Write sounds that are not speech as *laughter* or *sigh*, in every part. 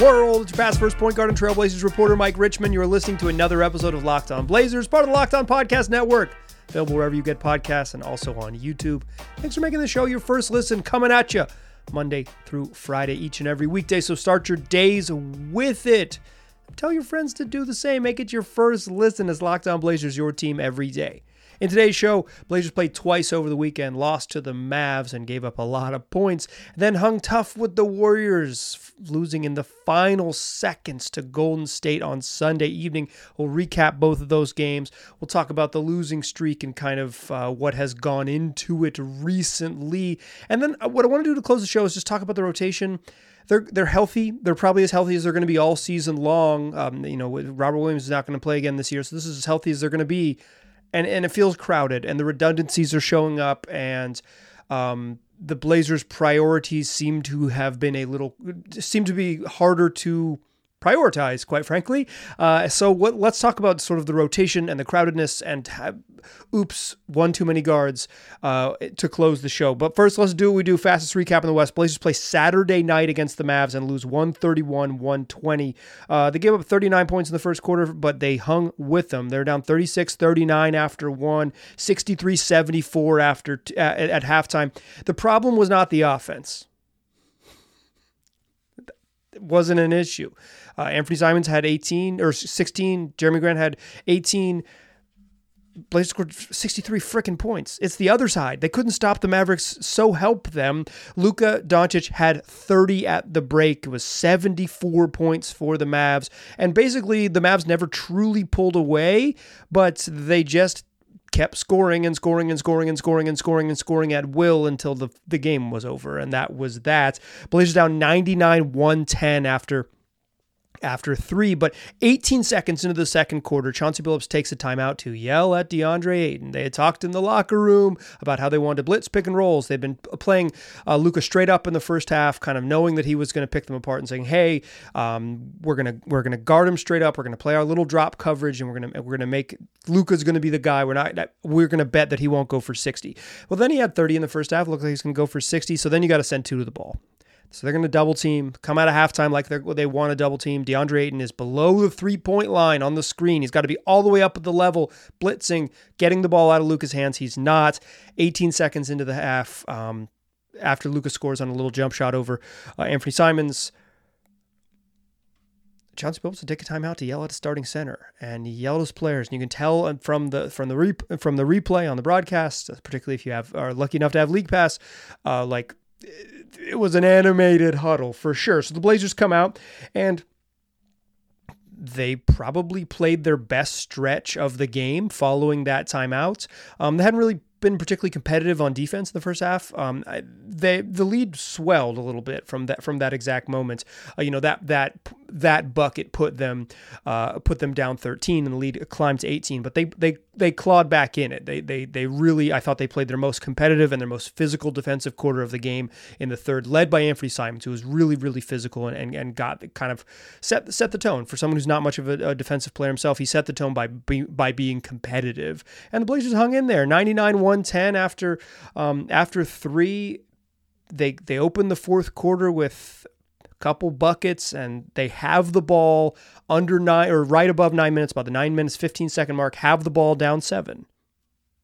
world. It's your past first point guard and Trailblazers reporter Mike Richman. You're listening to another episode of Locked On Blazers, part of the Locked On Podcast Network. Available wherever you get podcasts and also on YouTube. Thanks for making the show your first listen coming at you Monday through Friday each and every weekday. So start your days with it. Tell your friends to do the same. Make it your first listen as Locked On Blazers, your team every day. In today's show, Blazers played twice over the weekend, lost to the Mavs and gave up a lot of points, then hung tough with the Warriors, losing in the final seconds to Golden State on Sunday evening. We'll recap both of those games. We'll talk about the losing streak and kind of uh, what has gone into it recently. And then uh, what I want to do to close the show is just talk about the rotation they're they're healthy. They're probably as healthy as they're going to be all season long. Um, you know, Robert Williams is not going to play again this year, so this is as healthy as they're going to be and and it feels crowded, and the redundancies are showing up, and um, the Blazers' priorities seem to have been a little seem to be harder to prioritize, quite frankly. Uh, so what, let's talk about sort of the rotation and the crowdedness and have, oops, one too many guards uh, to close the show. But first, let's do what we do. Fastest recap in the West. Blazers play Saturday night against the Mavs and lose 131 120. Uh, they gave up 39 points in the first quarter, but they hung with them. They're down 36 39 after one, 63 74 after t- at, at halftime. The problem was not the offense. It wasn't an issue. Uh, Anfernee Simons had 18 or 16. Jerami Grant had 18. Blazers scored 63 freaking points. It's the other side. They couldn't stop the Mavericks, so help them. Luka Doncic had 30 at the break. It was 74 points for the Mavs. And basically, the Mavs never truly pulled away, but they just kept scoring and scoring and scoring and scoring and scoring and scoring at will until the, the game was over. And that was that. Blazers down 99 110 after after three. But 18 seconds into the second quarter, Chauncey Billups takes a timeout to yell at DeAndre Ayton. They had talked in the locker room about how they wanted to blitz pick and rolls. They've been playing uh, Luka straight up in the first half, kind of knowing that he was going to pick them apart and saying, "Hey, um, we're gonna we're gonna guard him straight up. We're gonna play our little drop coverage, and we're gonna we're gonna make Luka's going to be the guy. We're not we're going to bet that he won't go for 60." Well, then he had 30 in the first half. Looks like he's going to go for 60. So then you got to send two to the ball. So they're going to double team, come out of halftime like they want to double team. DeAndre Ayton is below the three point line on the screen. He's got to be all the way up at the level, blitzing, getting the ball out of Luka's hands. He's not. 18 seconds into the half, um, after Lucas scores on a little jump shot over uh, Anfernee Simons, John Billups to take a timeout to yell at a starting center and yell at his players. And you can tell uh, from the from the re, from the replay on the broadcast, particularly if you have are lucky enough to have league pass, uh, like it was an animated huddle for sure. So the Blazers come out and they probably played their best stretch of the game following that timeout. Um, they hadn't really been particularly competitive on defense in the first half. Um, they the lead swelled a little bit from that from that exact moment. Uh, you know that that that bucket put them uh, put them down 13 and the lead climbed to 18. But they they they clawed back in it. They they they really I thought they played their most competitive and their most physical defensive quarter of the game in the third, led by Anfernee Simons, who was really really physical and and, and got kind of set set the tone for someone who's not much of a, a defensive player himself. He set the tone by be, by being competitive, and the Blazers hung in there 99 110 after um, after three. They they opened the fourth quarter with couple buckets and they have the ball under nine or right above nine minutes, about the nine minutes, 15 second mark, have the ball down seven.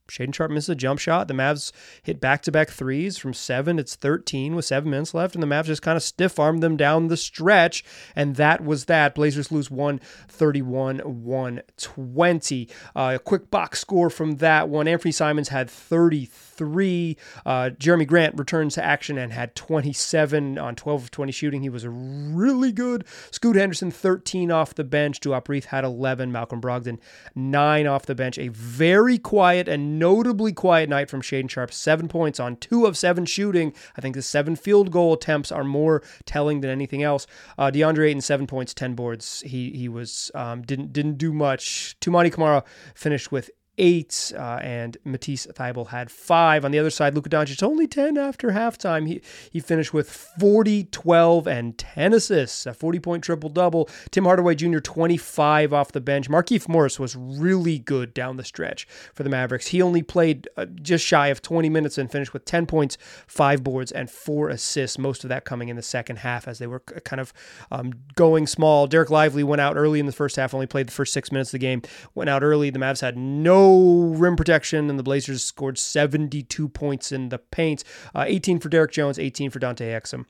Shaedon Sharpe misses a jump shot. The Mavs hit back to back threes from seven. It's 13 with seven minutes left, and the Mavs just kind of stiff armed them down the stretch. And that was that. Blazers lose 131 120. Uh, a quick box score from that one. Anfernee Simons had 33. Uh, Jerami Grant returns to action and had 27 on 12 of 20 shooting. He was really good. Scoot Henderson, 13 off the bench. Duop Reath had 11. Malcolm Brogdon, 9 off the bench. A very quiet and notably quiet night from Shaedon Sharpe. Seven points on two of seven shooting. I think the seven field goal attempts are more telling than anything else. Uh, DeAndre Ayton, seven points, ten boards. He he was um, didn't didn't do much. Toumani Camara finished with eight, uh, and Matisse Thybulle had five. On the other side, Luka Doncic only 10 after halftime. He, he finished with 40, 12, and 10 assists, a 40 point triple double. Tim Hardaway Jr., 25 off the bench. Markieff Morris was really good down the stretch for the Mavericks. He only played uh, just shy of 20 minutes and finished with 10 points, five boards, and four assists, most of that coming in the second half as they were kind of um, going small. Dereck Lively went out early in the first half, only played the first six minutes of the game, went out early. The Mavs had no rim protection, and the Blazers scored 72 points in the paint. Uh, 18 for Derrick Jones, 18 for Dante Exum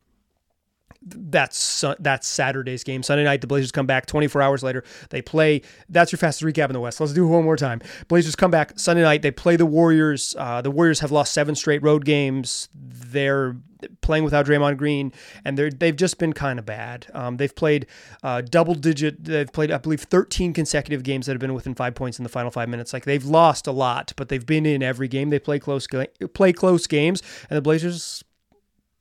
that's that's Saturday's game. Sunday night, the Blazers come back. 24 hours later, they play. That's your fastest recap in the West. Let's do it one more time. Blazers come back Sunday night. They play the Warriors. Uh, the Warriors have lost seven straight road games. They're playing without Draymond Green, and they're they've just been kind of bad. Um, they've played uh, double digit. They've played, I believe, 13 consecutive games that have been within five points in the final five minutes. Like they've lost a lot, but they've been in every game. They play close play close games, and the Blazers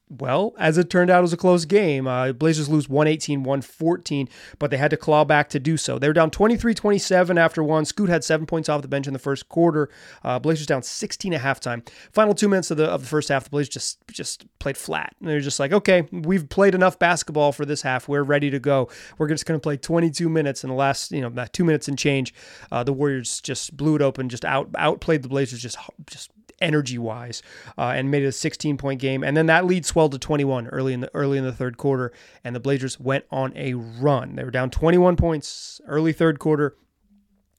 well, as it turned out, it was a close game. Uh, Blazers lose 118 114, but they had to claw back to do so. They were down 23 27 after one. Scoot had seven points off the bench in the first quarter. Uh, Blazers down 16 at halftime. Final two minutes of the of the first half, the Blazers just just played flat. They're just like, okay, we've played enough basketball for this half. We're ready to go. We're just going to play 22 minutes. In the last, you know, two minutes and change, uh, the Warriors just blew it open, just out outplayed the Blazers, just just energy wise, uh, and made it a 16 point game. And then that lead swelled to 21 early in the early in the third quarter, and the Blazers went on a run. They were down 21 points early third quarter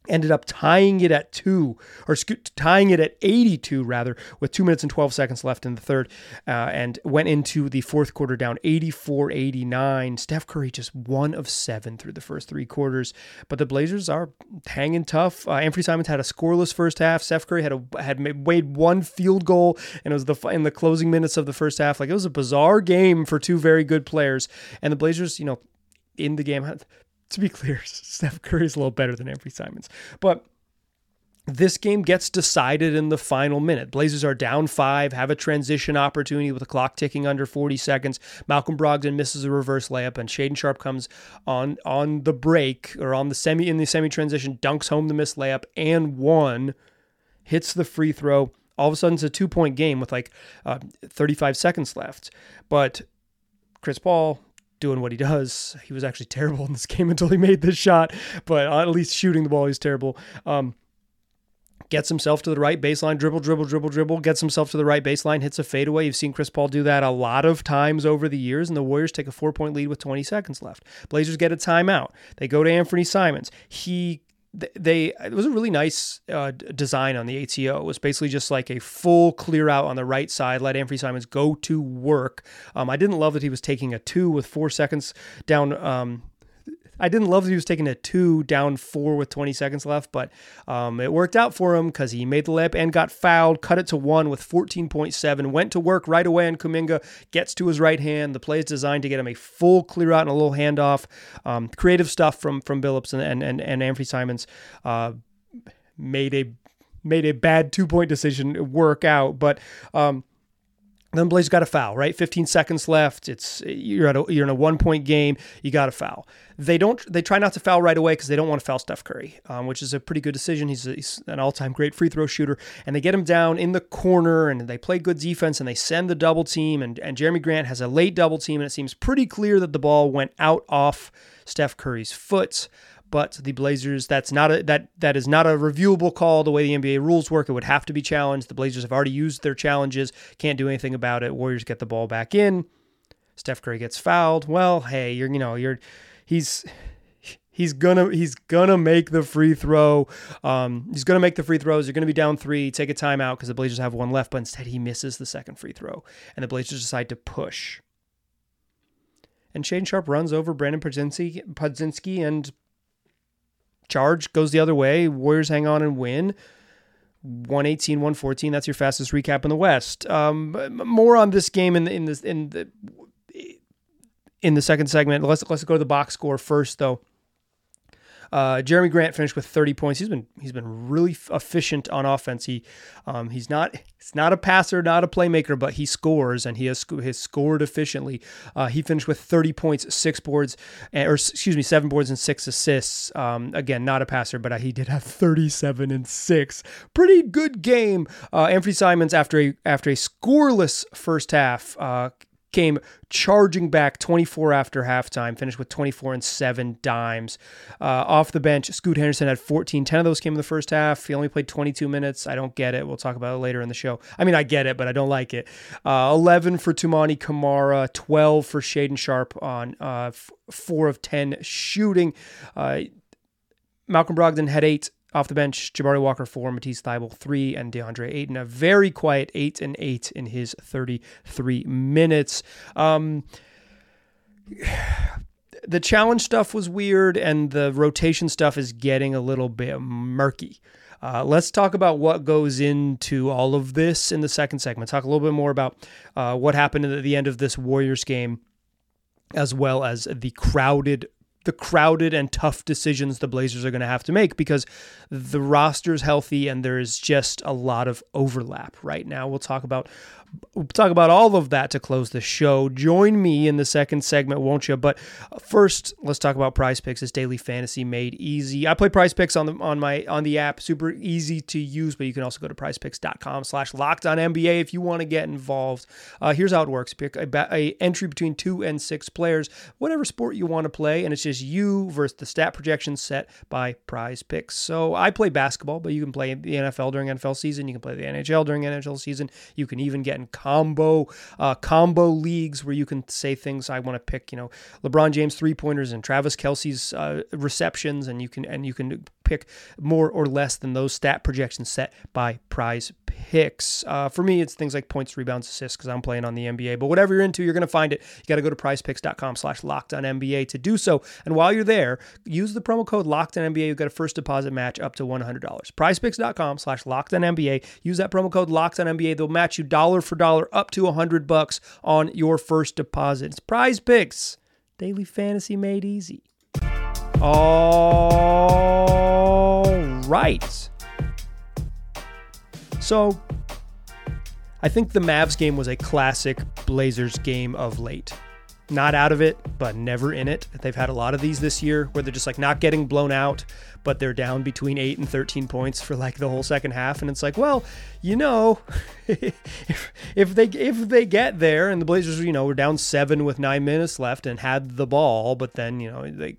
ended up tying it at two, or tying it at 82 rather, with two minutes and 12 seconds left in the third, uh, and went into the fourth quarter down 84 89. Steph Curry just one of seven through the first three quarters, but the Blazers are hanging tough. Uh, Anfernee Simons had a scoreless first half. Steph Curry had a, had made one field goal, and it was the in the closing minutes of the first half. Like it was a bizarre game for two very good players, and the Blazers, you know, in the game to be *laughs* clear, Steph Curry is a little better than Anfernee Simons. But this game gets decided in the final minute. Blazers are down five, have a transition opportunity with the clock ticking under 40 seconds. Malcolm Brogdon misses a reverse layup, and Shaedon Sharpe comes on on the break or on the semi in the semi transition, dunks home the missed layup and one, hits the free throw. All of a sudden, it's a two point game with like uh, 35 seconds left. But Chris Paul doing what he does. He was actually terrible in this game *laughs* until he made this shot, but at least shooting the ball, he's terrible. Um, gets himself to the right baseline, dribble, dribble, dribble, dribble, gets himself to the right baseline, hits a fadeaway. You've seen Chris Paul do that a lot of times over the years, and the Warriors take a four point lead with 20 seconds left. Blazers get a timeout. They go to Anfernee Simons. He they it was a really nice uh, design on the ATO. It was basically just like a full clear out on the right side. Let Anfernee Simons go to work. Um, I didn't love that he was taking a two with four seconds down. Um, I didn't love that he was taking a two down four with 20 seconds left, but um, it worked out for him because he made the layup and got fouled, cut it to one with 14.7, went to work right away, and Kuminga gets to his right hand. The play is designed to get him a full clear out and a little handoff. Um, creative stuff from from Billups and and and, and Anfernee Simons uh, made a made a bad two point decision work out, but. Um, then Blaze got a foul, right? 15 seconds left. It's you're at a, you're in a one point game. You got a foul. They don't. They try not to foul right away because they don't want to foul Steph Curry, um, which is a pretty good decision. He's, a, he's an all time great free throw shooter, and they get him down in the corner, and they play good defense, and they send the double team, and and Jerami Grant has a late double team, and it seems pretty clear that the ball went out off Steph Curry's foot but the Blazers that's not a that that is not a reviewable call the way the NBA rules work. It would have to be challenged. The Blazers have already used their challenges, can't do anything about it. Warriors get the ball back in. Steph Curry gets fouled. Well, hey, you're you know, you're he's he's gonna he's gonna make the free throw. Um, he's gonna make the free throws. You're gonna be down three. Take a timeout because the Blazers have one left, but instead he misses the second free throw, and the Blazers decide to push. And Shane Sharp runs over Brandon Podziemski, Podziemski and charge goes the other way. Warriors hang on and win. 118 114 that's your fastest recap in the west um, more on this game in the in the in the in the second segment let's let's go to the box score first though Uh, Jerami Grant finished with 30 points. He's been he's been really efficient on offense. He um, he's not he's not a passer, not a playmaker, but he scores and he has, has scored efficiently. Uh, he finished with 30 points, six boards, or excuse me, seven boards and six assists. Um, again, not a passer, but he did have 37 and six. Pretty good game. Uh, Anfernee Simons after a after a scoreless first half uh, came charging back 24 after halftime, finished with 24 and seven dimes. Uh, off the bench, Scoot Henderson had 14. 10 of those came in the first half. He only played 22 minutes. I don't get it. We'll talk about it later in the show. I mean, I get it, but I don't like it. Uh, 11 for Toumani Camara, 12 for Shaedon Sharpe on uh, f- 4 of 10 shooting. Uh, Malcolm Brogdon had eight off the bench, Jabari Walker four, Matisse Thybulle three, and DeAndre Ayton a very quiet eight and eight in his 33 minutes. Um, *sighs* the challenge stuff was weird, and the rotation stuff is getting a little bit murky. Uh, let's talk about what goes into all of this in the second segment. Talk a little bit more about uh, what happened at the end of this Warriors game, as well as the crowded the crowded and tough decisions the Blazers are going to have to make because the roster's healthy and there's just a lot of overlap right now. We'll talk about we'll talk about all of that to close the show. Join me in the second segment, won't you? But first, let's talk about PrizePicks. It's daily fantasy made easy. I play PrizePicks on the on my on the app, super easy to use. But you can also go to PrizePicks.com/slash Locked On NBA if you want to get involved. Uh, here's how it works: pick a, a entry between two and six players, whatever sport you want to play, and it's just you versus the stat projections set by PrizePicks. So I play basketball, but you can play the NFL during NFL season. You can play the NHL during NHL season. You can even get in combo uh, combo leagues where you can say things. I want to pick, you know, LeBron James three pointers and Travis Kelce's uh, receptions, and you can and you can pick more or less than those stat projections set by Prize Picks. Uh, for me, it's things like points, rebounds, assists because I'm playing on the NBA. But whatever you're into, you're going to find it. You got to go to PrizePicks.com/slash Locked On NBA to do so. And while you're there, use the promo code Locked On NBA. You've got a first deposit match up to $100. PrizePicks.com/slash Locked On NBA. Use that promo code Locked On NBA. They'll match you dollar for dollar up to 100 bucks on your first deposit. It's PrizePicks, daily fantasy made easy. All right. So, I think the Mavs game was a classic Blazers game of late. Not out of it, but never in it. They've had a lot of these this year where they're just like not getting blown out, but they're down between 8 and 13 points for like the whole second half and it's like, well, you know, *laughs* if, if they if they get there and the Blazers, you know, were down 7 with 9 minutes left and had the ball, but then, you know, they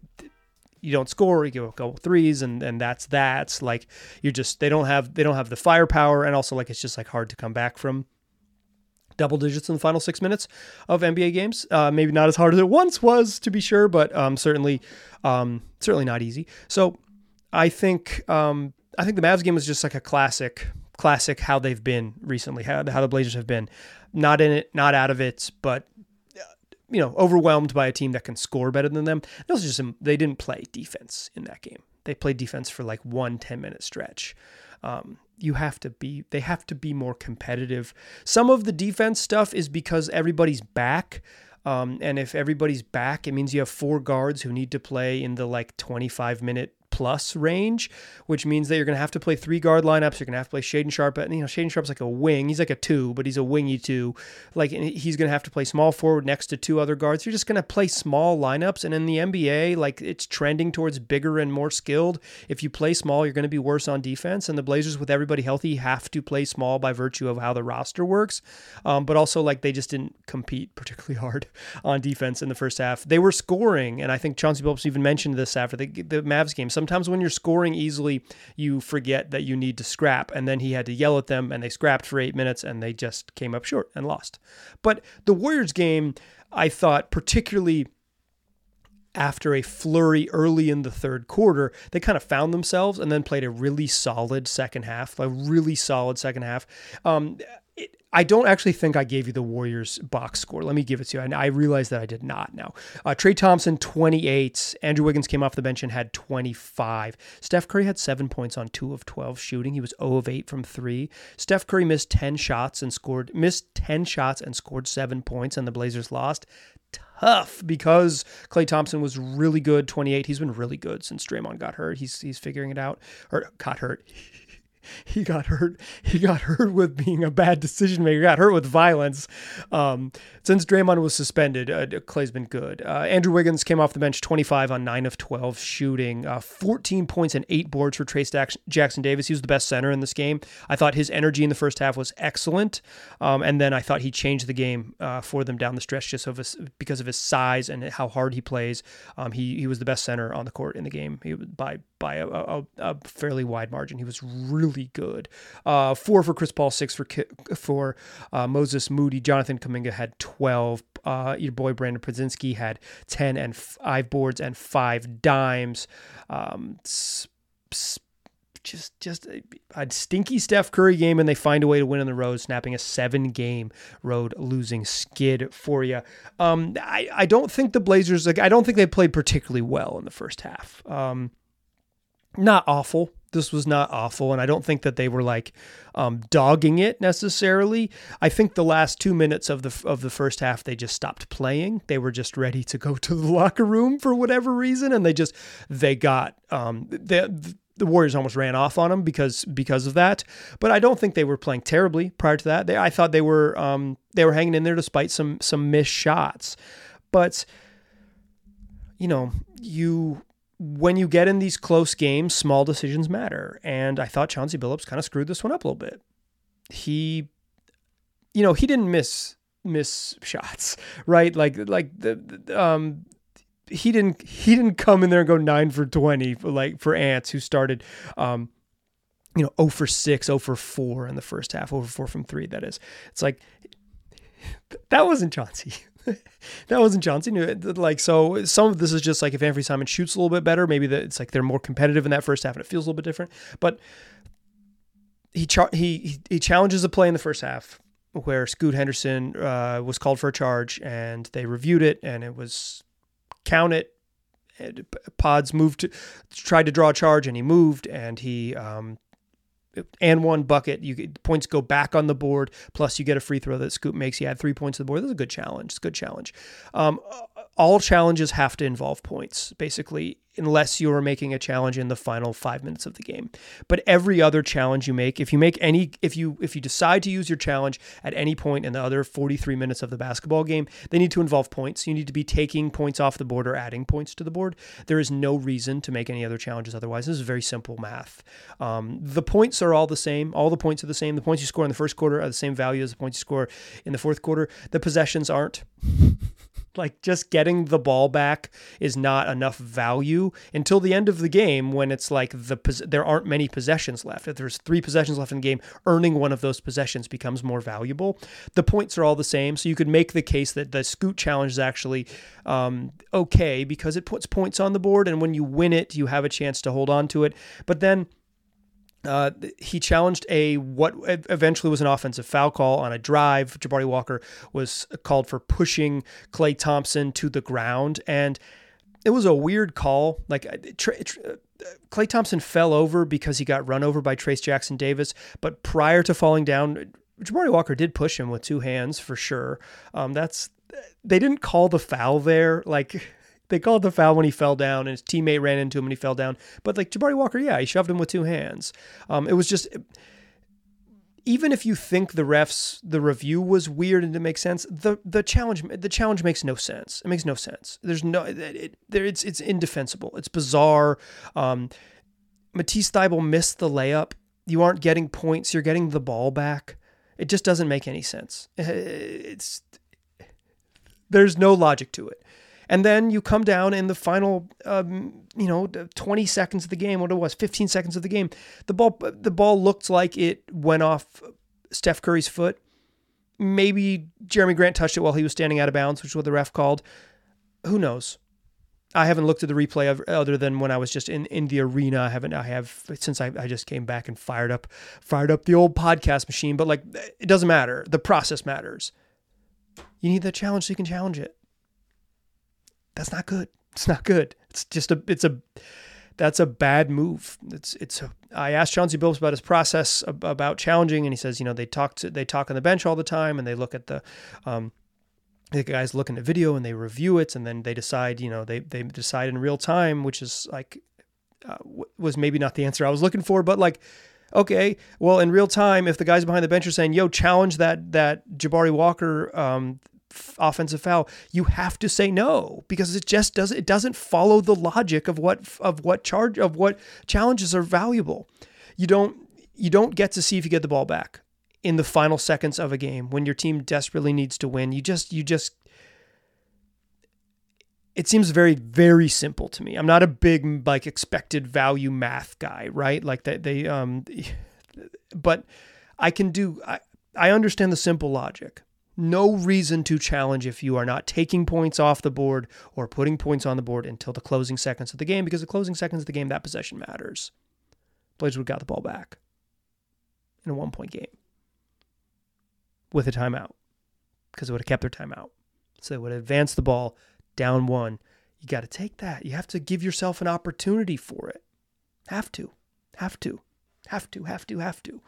you don't score, you a couple threes, and and that's that. Like you're just they don't have they don't have the firepower, and also like it's just like hard to come back from double digits in the final six minutes of NBA games. Uh, maybe not as hard as it once was, to be sure, but um, certainly um, certainly not easy. So I think um, I think the Mavs game is just like a classic classic how they've been recently, how how the Blazers have been, not in it, not out of it, but you know, overwhelmed by a team that can score better than them. Also just they didn't play defense in that game. They played defense for like one 10 minute stretch. Um, you have to be they have to be more competitive. Some of the defense stuff is because everybody's back. Um, and if everybody's back, it means you have four guards who need to play in the like 25 minute plus range, which means that you're going to have to play three guard lineups. You're going to have to play Shaedon Sharpe. And, you know, Shaedon Sharpe's like a wing. He's like a two, but he's a wingy two. Like he's going to have to play small forward next to two other guards. You're just going to play small lineups. And in the NBA, like it's trending towards bigger and more skilled. If you play small, you're going to be worse on defense. And the Blazers, with everybody healthy, have to play small by virtue of how the roster works. Um, but also, like they just didn't compete particularly *laughs* hard on defense in the first half. They were scoring, and I think Chauncey Billups even mentioned this after the, the Mavs game. Some sometimes when you're scoring easily, you forget that you need to scrap. And then he had to yell at them, and they scrapped for eight minutes, and they just came up short and lost. But the Warriors game, I thought, particularly after a flurry early in the third quarter, they kind of found themselves and then played a really solid second half, a really solid second half. Um, I don't actually think I gave you the Warriors box score. Let me give it to you. And I realize that I did not now. Uh, Trey Thompson, 28. Andrew Wiggins came off the bench and had 25. Steph Curry had seven points on two of 12 shooting. He was 0 of 8 from three. Steph Curry missed 10 shots and scored, missed 10 shots and scored seven points, and the Blazers lost tough because Klay Thompson was really good, 28. He's been really good since Draymond got hurt. He's he's figuring it out or got hurt. *laughs* he got hurt. He got hurt with being a bad decision maker. He got hurt with violence. Um, since Draymond was suspended, uh, Klay's been good. Uh, Andrew Wiggins came off the bench, 25 on 9 of 12 shooting, uh, 14 points and 8 boards for Trayce Jackson Davis. He was the best center in this game. I thought his energy in the first half was excellent. Um, and then I thought he changed the game uh, for them down the stretch just of his, because of his size and how hard he plays. Um, he, he was the best center on the court in the game he, by, by a, a, a fairly wide margin. He was really good. Uh, four for Chris Paul, six for for uh, Moses Moody. Jonathan Kuminga had 12. Uh, your boy Brandon Podziemski had 10 and five boards and five dimes. Um, just just a, a, stinky Steph Curry game, and they find a way to win on the road, snapping a seven game road losing skid for you. Um, I, I don't think the Blazers like I don't think they played particularly well in the first half. Um, not awful. This was not awful, and I don't think that they were like um, dogging it necessarily. I think the last two minutes of the of the first half, they just stopped playing. They were just ready to go to the *laughs* locker room for whatever reason, and they just they got um, the the Warriors almost ran off on them because because of that. But I don't think they were playing terribly prior to that. They, I thought they were um, they were hanging in there despite some some missed shots. But you know, you when you get in these close games, small decisions matter. And I thought Chauncey Billups kind of screwed this one up a little bit. He, you know, he didn't miss miss shots, *laughs* right? Like like the, the um he didn't he didn't come in there and go nine for twenty for like for Ants who started um you know 0 for 6, 0 for 4 in the first half, over 4 from 3 that is. It's like that wasn't Chauncey. *laughs* *laughs* that wasn't Johnson. Like so, some of this is just like if Anthony Simon shoots a little bit better, maybe that it's like they're more competitive in that first half, and it feels a little bit different. But he char- he he challenges a play in the first half where Scoot Henderson uh, was called for a charge, and they reviewed it, and it was count it. Pods moved, to, tried to draw a charge, and he moved, and he um, and one bucket. You get, points go back on the board. Plus, you get a free throw that Scoot makes. You add three points to the board. That's a good challenge. It's a good challenge. Um, all challenges have to involve points, basically, unless you are making a challenge in the final five minutes of the game. But every other challenge you make, if you make any, if you if you decide to use your challenge at any point in the other 43 minutes of the basketball game, they need to involve points. You need to be taking points off the board or adding points to the board. There is no reason to make any other challenges otherwise. This is very simple math. Um, the points are all the same. All the points are the same. The points you score in the first quarter are the same value as the points you score in the fourth quarter. The possessions aren't. *laughs* Like just getting the ball back is not enough value until the end of the game when it's like the there aren't many possessions left. If there's three possessions left in the game, earning one of those possessions becomes more valuable. The points are all the same, so you could make the case that the Scoot challenge is actually um, okay because it puts points on the board, and when you win it, you have a chance to hold on to it. But then uh, he challenged a what eventually was an offensive foul call on a drive. Jabari Walker was called for pushing Klay Thompson to the ground, and it was a weird call. Like Klay Thompson fell over because he got run over by Trayce Jackson Davis, but prior to falling down, Jabari Walker did push him with two hands for sure. Um, that's they didn't call the foul there. Like they called the foul when he fell down and his teammate ran into him and he fell down. But like Jabari Walker, yeah, he shoved him with two hands. Um, it was just even if you think the refs the review was weird and it makes sense, the the challenge the challenge makes no sense. It makes no sense. There's no it, there it's it's indefensible. It's bizarre. Um, Matisse Thybulle missed the layup. You aren't getting points. You're getting the ball back. It just doesn't make any sense. *laughs* It's there's no logic to it. And then you come down in the final, um, you know, 20 seconds of the game, what it was, 15 seconds of the game. The ball, the ball looked like it went off Steph Curry's foot. Maybe Jerami Grant touched it while he was standing out of bounds, which is what the ref called. Who knows? I haven't looked at the replay other than when I was just in, in the arena. I haven't. I have since I, I just came back and fired up fired up the old podcast machine. But like, it doesn't matter. The process matters. You need that challenge so you can challenge it. That's not good. It's not good. It's just a. It's a. That's a bad move. It's it's. A, I asked Chauncey Billups about his process about challenging, and he says, you know, they talk to they talk on the bench all the time, and they look at the. Um, the guys look at video and they review it and then they decide you know they, they decide in real time which is like uh, was maybe not the answer i was looking for but like okay well in real time if the guys behind the bench are saying yo challenge that that jabari walker um, offensive foul you have to say no because it just doesn't it doesn't follow the logic of what of what charge of what challenges are valuable you don't you don't get to see if you get the ball back in the final seconds of a game when your team desperately needs to win. You just you just it seems very very simple to me. I'm not a big like expected value math guy, right? Like that they, they um *laughs* but I can do I I understand the simple logic. No reason to challenge if you are not taking points off the board or putting points on the board until the closing seconds of the game because the closing seconds of the game that possession matters. Blazers would got the ball back in a one point game with a timeout because it would have kept their timeout. So they would have advanced the ball down one. You got to take that. You have to give yourself an opportunity for it. Have to, have to, have to, have to, have to.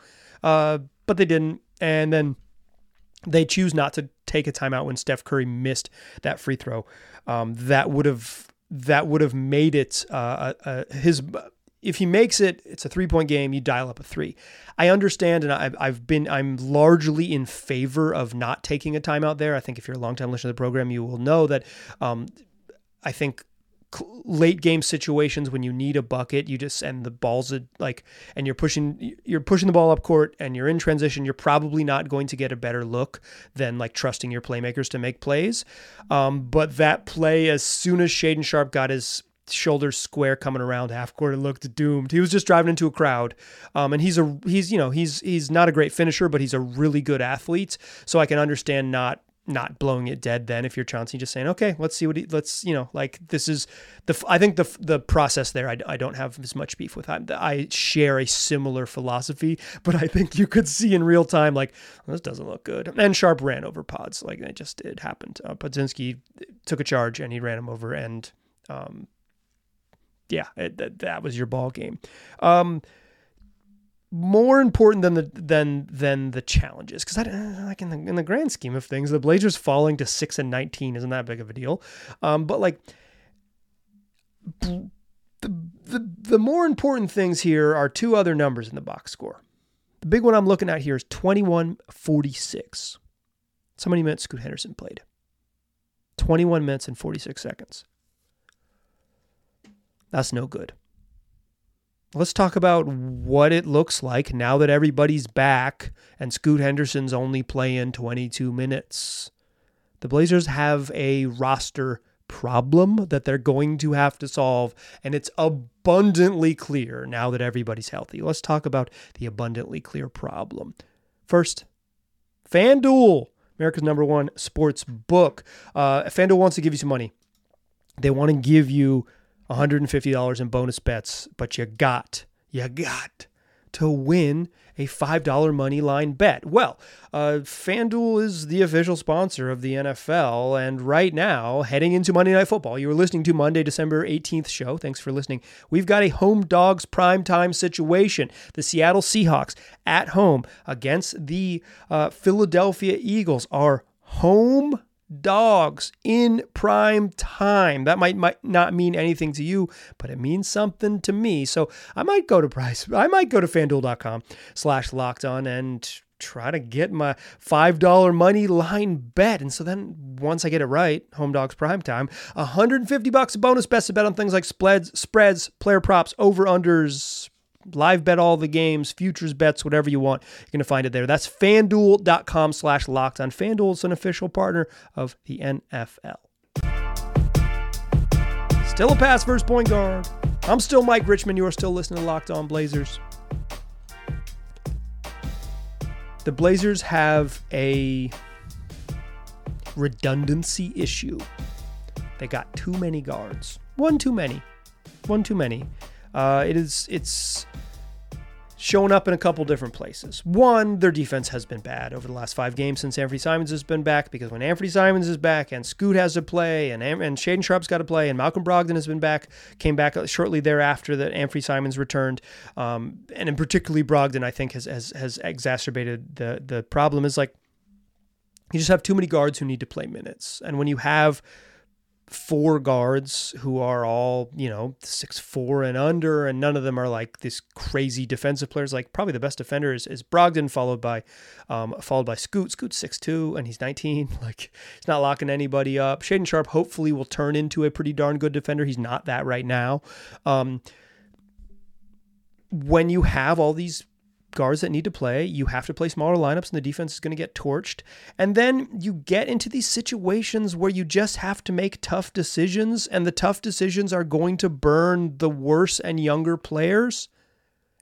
Uh, but they didn't. And then they choose not to take a timeout when Steph Curry missed that free throw. Um, that would have that would have made it uh, uh, his if he makes it, it's a three point game. You dial up a three. I understand, and I've, I've been I'm largely in favor of not taking a timeout there. I think if you're a long time listener to the program, you will know that. Um, I think late game situations when you need a bucket, you just and the ball's a, like and you're pushing you're pushing the ball up court and you're in transition, you're probably not going to get a better look than like trusting your playmakers to make plays. Um, but that play, as soon as Shaedon Sharpe got his shoulders square coming around half court. Looked doomed. He was just driving into a crowd. Um, and he's a he's you know he's he's not a great finisher, but he's a really good athlete. So I can understand not not blowing it dead then if you're Chauncey just saying okay let's see what he let's you know like this is the I think the the process there I, I don't have as much beef with. I, I share a similar philosophy but I think you could see in real time like well, this doesn't look good. And Sharpe ran over pods like it just it happened. Uh, Podziemski took a charge and he ran him over and um, yeah, it, that, that was your ball game. Um, more important than the than than the challenges because like in the in the grand scheme of things, the Blazers falling to six and nineteen isn't that big of a deal. Um, but like the, the the more important things here are two other numbers in the box score. The big one I'm looking at here is 21-46. How many minutes Scoot Henderson played? 21 minutes and 46 seconds. That's no good. Let's talk about what it looks like now that everybody's back and Scoot Henderson's only playing 22 minutes. The Blazers have a roster problem that they're going to have to solve, and it's abundantly clear now that everybody's healthy. Let's talk about the abundantly clear problem. First, FanDuel, America's number one sports book. Uh, FanDuel wants to give you some money. They want to give you $150 in bonus bets, but you got, you got to win a $5 money line bet. Well, uh, FanDuel is the official sponsor of the NFL. And right now, heading into Monday Night Football, you are listening to Monday, December 18th show. Thanks for listening. We've got a home dogs prime time situation. The Seattle Seahawks at home against the uh, Philadelphia Eagles are home dogs in prime time. That might, might not mean anything to you, but it means something to me. So I might go to price. I might go to fanduel.com slash locked on and try to get my $5 money line bet. And so then once I get it right, home dogs prime time, 150 bucks bonus best to bet on things like spreads, spreads, player props, over unders, live bet all the games, futures bets, whatever you want. You're going to find it there. That's fanduel.com slash locked on. Fanduel is an official partner of the NFL. Still a pass first point guard. I'm still Mike Richman. You are still listening to Locked On Blazers. The Blazers have a redundancy issue. They got too many guards. one too many, one too many. Uh, it is it's shown up in a couple different places. One, their defense has been bad over the last five games since Anfernee Simons has been back. Because when Anfernee Simons is back and Scoot has to play and and Shaedon Sharpe's got to play and Malcolm Brogdon has been back, came back shortly thereafter that Anfernee Simons returned, um, and in particularly Brogdon, I think has has has exacerbated the the problem. Is like you just have too many guards who need to play minutes, and when you have four guards who are all, you know, six four and under, and none of them are like this crazy defensive players. Like probably the best defender is, is Brogdon, followed by um, followed by Scoot. Scoot's six two and he's 19. *laughs* Like he's not locking anybody up. Shaedon Sharpe hopefully will turn into a pretty darn good defender. He's not that right now. Um, when you have all these guards that need to play. You have to play smaller lineups, and the defense is going to get torched. And then you get into these situations where you just have to make tough decisions, and the tough decisions are going to burn the worse and younger players.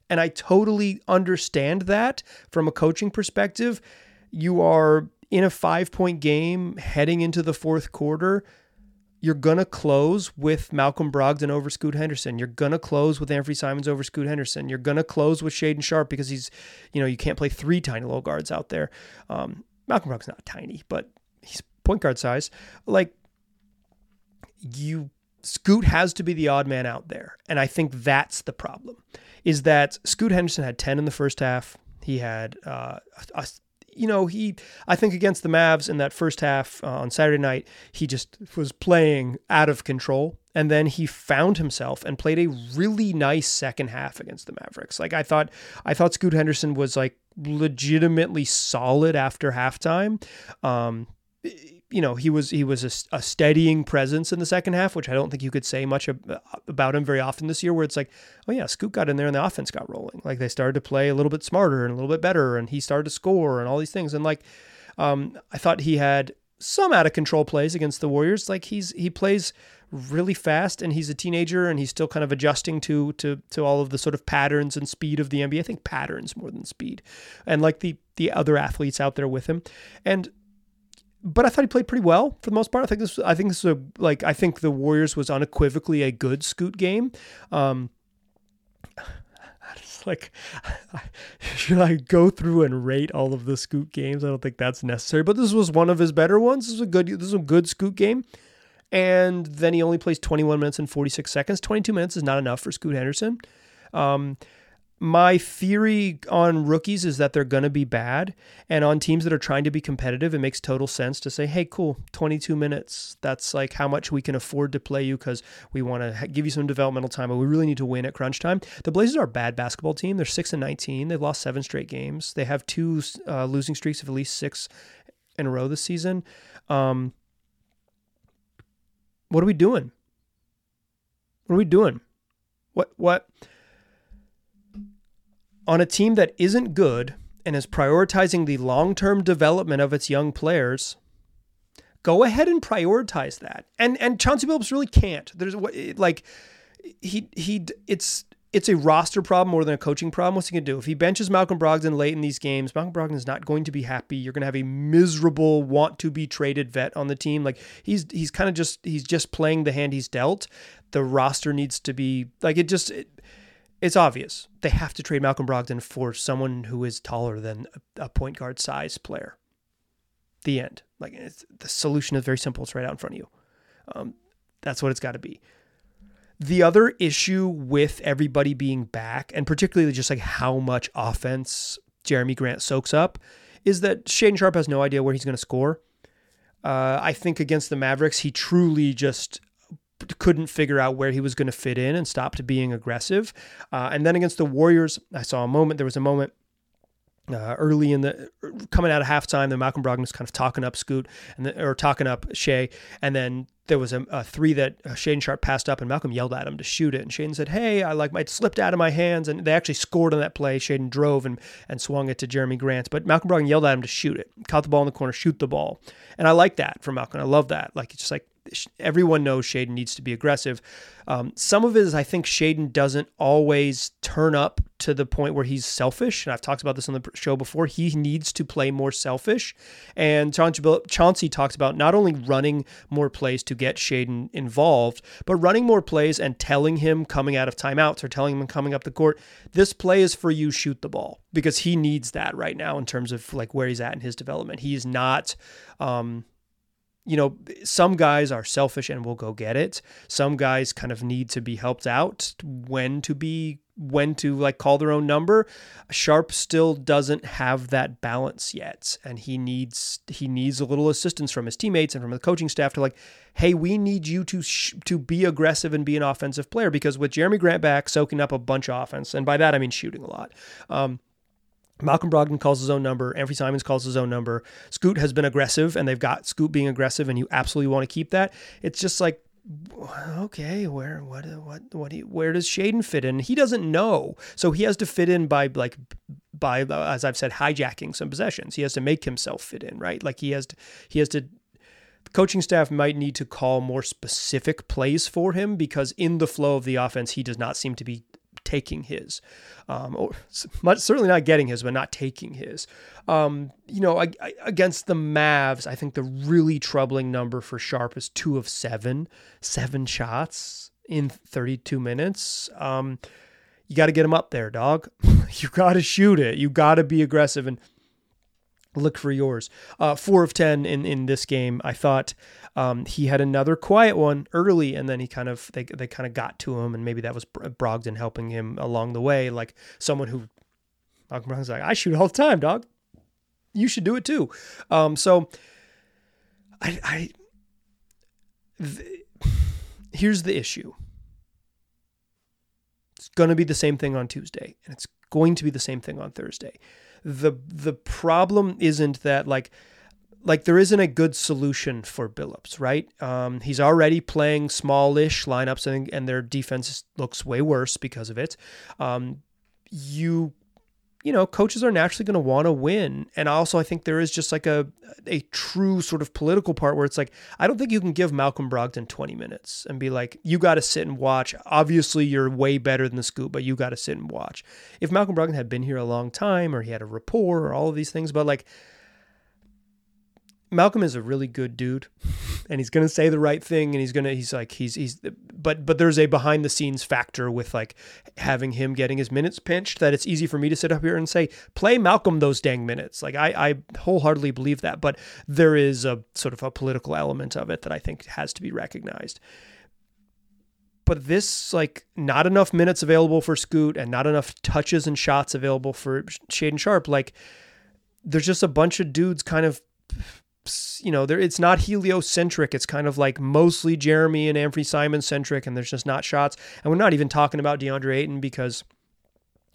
And I totally understand that from a coaching perspective. You are in a five point game heading into the fourth quarter you're going to close with Malcolm Brogdon over Scoot Henderson. You're going to close with Anfernee Simons over Scoot Henderson. You're going to close with Shaedon Sharpe because he's, you know, you can't play three tiny little guards out there. Um, Malcolm Brogdon's not tiny, but he's point guard size. Like, you, Scoot has to be the odd man out there. And I think that's the problem, is that Scoot Henderson had 10 in the first half. He had uh, a, you know, he, I think against the Mavs in that first half uh, on Saturday night, he just was playing out of control. And then he found himself and played a really nice second half against the Mavericks. Like I thought, I thought Scoot Henderson was like legitimately solid after halftime. Um, you know he was he was a, a, steadying presence in the second half, which I don't think you could say much about him very often this year. Where it's like, oh yeah, Scoot got in there and the offense got rolling. Like they started to play a little bit smarter and a little bit better, and he started to score and all these things. And like, um, I thought he had some out of control plays against the Warriors. Like he's he plays really fast and he's a teenager and he's still kind of adjusting to to to all of the sort of patterns and speed of the NBA. I think patterns more than speed. And like the the other athletes out there with him. And but I thought he played pretty well for the most part. I think this, I think this is a like I think the Warriors was unequivocally a good Scoot game. Um, *laughs* like, *laughs* should I go through and rate all of the Scoot games? I don't think that's necessary. But this was one of his better ones. This is a good. This is a good Scoot game. And then he only plays 21 minutes and 46 seconds. 22 minutes is not enough for Scoot Henderson. Um, my theory on rookies is that they're going to be bad. And on teams that are trying to be competitive, it makes total sense to say, hey, cool, 22 minutes. That's like how much we can afford to play you because we want to give you some developmental time, but we really need to win at crunch time. The Blazers are a bad basketball team. They're 6 and 19. They've lost seven straight games. They have two uh, losing streaks of at least six in a row this season. Um, what are we doing? What are we doing? What, what? On a team that isn't good and is prioritizing the long term development of its young players, go ahead and prioritize that. And and Chauncey Billups really can't. There's like he he it's it's a roster problem more than a coaching problem. What's he gonna do? If he benches Malcolm Brogdon late in these games, Malcolm Brogdon is not going to be happy. You're gonna have a miserable, want to be traded vet on the team. Like he's he's kind of just he's just playing the hand he's dealt. The roster needs to be like it just. It, it's obvious they have to trade Malcolm Brogdon for someone who is taller than a point guard size player. The end. Like the solution is very simple. It's right out in front of you. Um, that's what it's got to be. The other issue with everybody being back, and particularly just like how much offense Jerami Grant soaks up, is that Shaedon Sharpe has no idea where he's going to score. Uh, I think against the Mavericks, he truly just couldn't figure out where he was going to fit in and stopped being aggressive. Uh, and then against the Warriors, I saw a moment. There was a moment uh, early in the coming out of halftime, the Malcolm Brogdon was kind of talking up Scoot and the, or talking up Shai, and then there was a, a three that uh, Shaedon Sharpe passed up, and Malcolm yelled at him to shoot it, and Shaedon said, "Hey, I like my it slipped out of my hands," and they actually scored on that play. Shaedon drove and and swung it to Jerami Grant, but Malcolm Brogdon yelled at him to shoot it, caught the ball in the corner, shoot the ball, and I like that from Malcolm. I love that. Like it's just like everyone knows Shaedon needs to be aggressive. Um, some of it is I think Shaedon doesn't always turn up to the point where he's selfish. And I've talked about this on the show before. He needs to play more selfish. And Chauncey talks about not only running more plays to get Shaedon involved, but running more plays and telling him coming out of timeouts or telling him coming up the court, this play is for you, shoot the ball. Because he needs that right now in terms of like where he's at in his development. He's not um, you know, some guys are selfish and will go get it. Some guys kind of need to be helped out when to be when to like call their own number. Sharpe still doesn't have that balance yet and he needs he needs a little assistance from his teammates and from the coaching staff to like hey, we need you to sh- to be aggressive and be an offensive player because with Jerami Grant back soaking up a bunch of offense and by that I mean shooting a lot. Um, Malcolm Brogdon calls his own number. Anfernee Simons calls his own number. Scoot has been aggressive, and they've got Scoot being aggressive, and you absolutely want to keep that. It's just like, okay, where, what, what, what, do you, where does Shaedon fit in? He doesn't know, so he has to fit in by like, by as I've said, hijacking some possessions. He has to make himself fit in, right? Like he has to, he has to. The coaching staff might need to call more specific plays for him because in the flow of the offense, he does not seem to be taking his, um, or certainly not getting his, but not taking his. Um, you know, I, I, against the Mavs, I think the really troubling number for Sharpe is two of seven, seven shots in 32 minutes. Um, you got to get him up there, dog. *laughs* you got to shoot it. You got to be aggressive and look for yours. Uh, four of 10 in, in this game. I thought um, he had another quiet one early, and then he kind of they they kind of got to him, and maybe that was Brogdon helping him along the way, like someone who Malcolm Brogdon's like, I shoot all the time, dog. You should do it too. Um, so I, I th- here's the issue. It's going to be the same thing on Tuesday, and it's going to be the same thing on Thursday. The The problem isn't that like like there isn't a good solution for Billups, right? Um, he's already playing smallish lineups, and, and their defense looks way worse because of it. Um, you, you know, coaches are naturally going to want to win, and also I think there is just like a a true sort of political part where it's like I don't think you can give Malcolm Brogdon 20 minutes and be like, you got to sit and watch. Obviously, you're way better than the scoop, but you got to sit and watch. If Malcolm Brogdon had been here a long time, or he had a rapport, or all of these things, but like Malcolm is a really good dude and he's to say the right thing and he's to he's like he's he's but but there's a behind the scenes factor with like having him getting his minutes pinched that it's easy for me to sit up here and say play Malcolm those dang minutes like I I wholeheartedly believe that but there is a sort of a political element of it that I think has to be recognized but this like not enough minutes available for Scoot and not enough touches and shots available for Shaedon Sharpe. like there's just a bunch of dudes kind of you know, there it's not heliocentric. It's kind of like mostly Jerami and Anfernee Simon centric, and there's just not shots. And we're not even talking about DeAndre Ayton because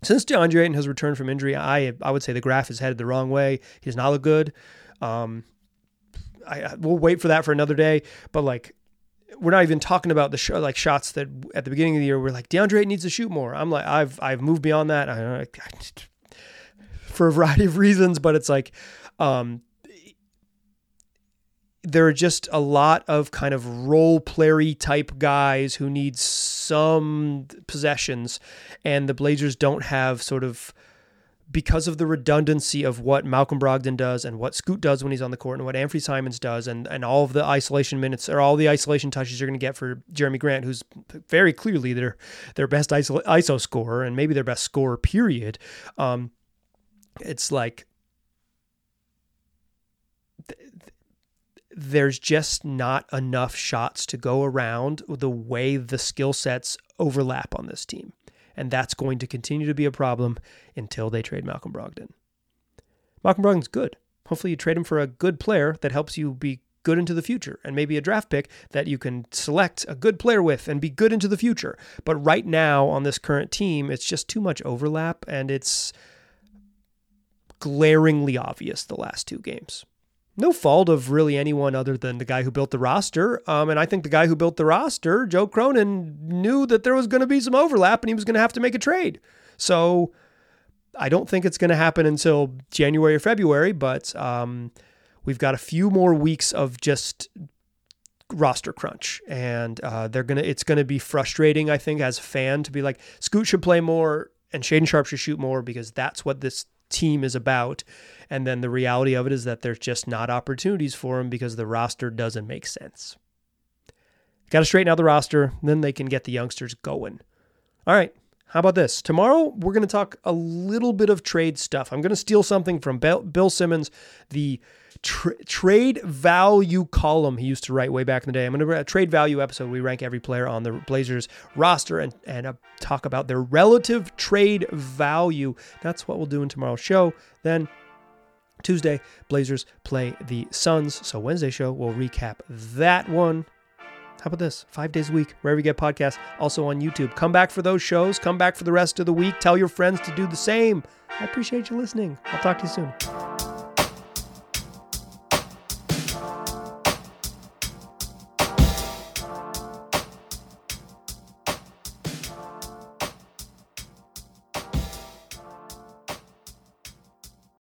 since DeAndre Ayton has returned from injury, I I would say the graph is headed the wrong way. He does not look good. Um, I we'll wait for that for another day. But like, we're not even talking about the sh- like shots that at the beginning of the year we're like DeAndre Ayton needs to shoot more. I'm like I've I've moved beyond that I, I, for a variety of reasons, but it's like. Um, there are just a lot of kind of role playery type guys who need some possessions, and the Blazers don't have sort of because of the redundancy of what Malcolm Brogdon does and what Scoot does when he's on the court and what Anfernee Simons does and, and all of the isolation minutes or all the isolation touches you're going to get for Jerami Grant, who's very clearly their their best ISO, ISO scorer and maybe their best scorer, period. Um, it's like there's just not enough shots to go around the way the skill sets overlap on this team. And that's going to continue to be a problem until they trade Malcolm Brogdon. Malcolm Brogdon's good. Hopefully, you trade him for a good player that helps you be good into the future and maybe a draft pick that you can select a good player with and be good into the future. But right now on this current team, it's just too much overlap and it's glaringly obvious the last two games no fault of really anyone other than the guy who built the roster. Um, and I think the guy who built the roster, Joe Cronin, knew that there was going to be some overlap and he was going to have to make a trade. So I don't think it's going to happen until January or February, but um, we've got a few more weeks of just roster crunch, and uh, they're gonna. It's gonna be frustrating, I think, as a fan to be like, Scoot should play more and Shaedon Sharpe should shoot more because that's what this team is about. And then the reality of it is that there's just not opportunities for him because the roster doesn't make sense. Got to straighten out the roster, then they can get the youngsters going. All right. How about this? Tomorrow, we're going to talk a little bit of trade stuff. I'm going to steal something from Bill Simmons, the tra- trade value column he used to write way back in the day. I'm going to a trade value episode. We rank every player on the Blazers roster and, and uh, talk about their relative trade value. That's what we'll do in tomorrow's show. Then Tuesday, Blazers play the Suns. So Wednesday show, we'll recap that one. How about this? Five days a week, wherever you get podcasts, also on YouTube. Come back for those shows. Come back for the rest of the week. Tell your friends to do the same. I appreciate you listening. I'll talk to you soon.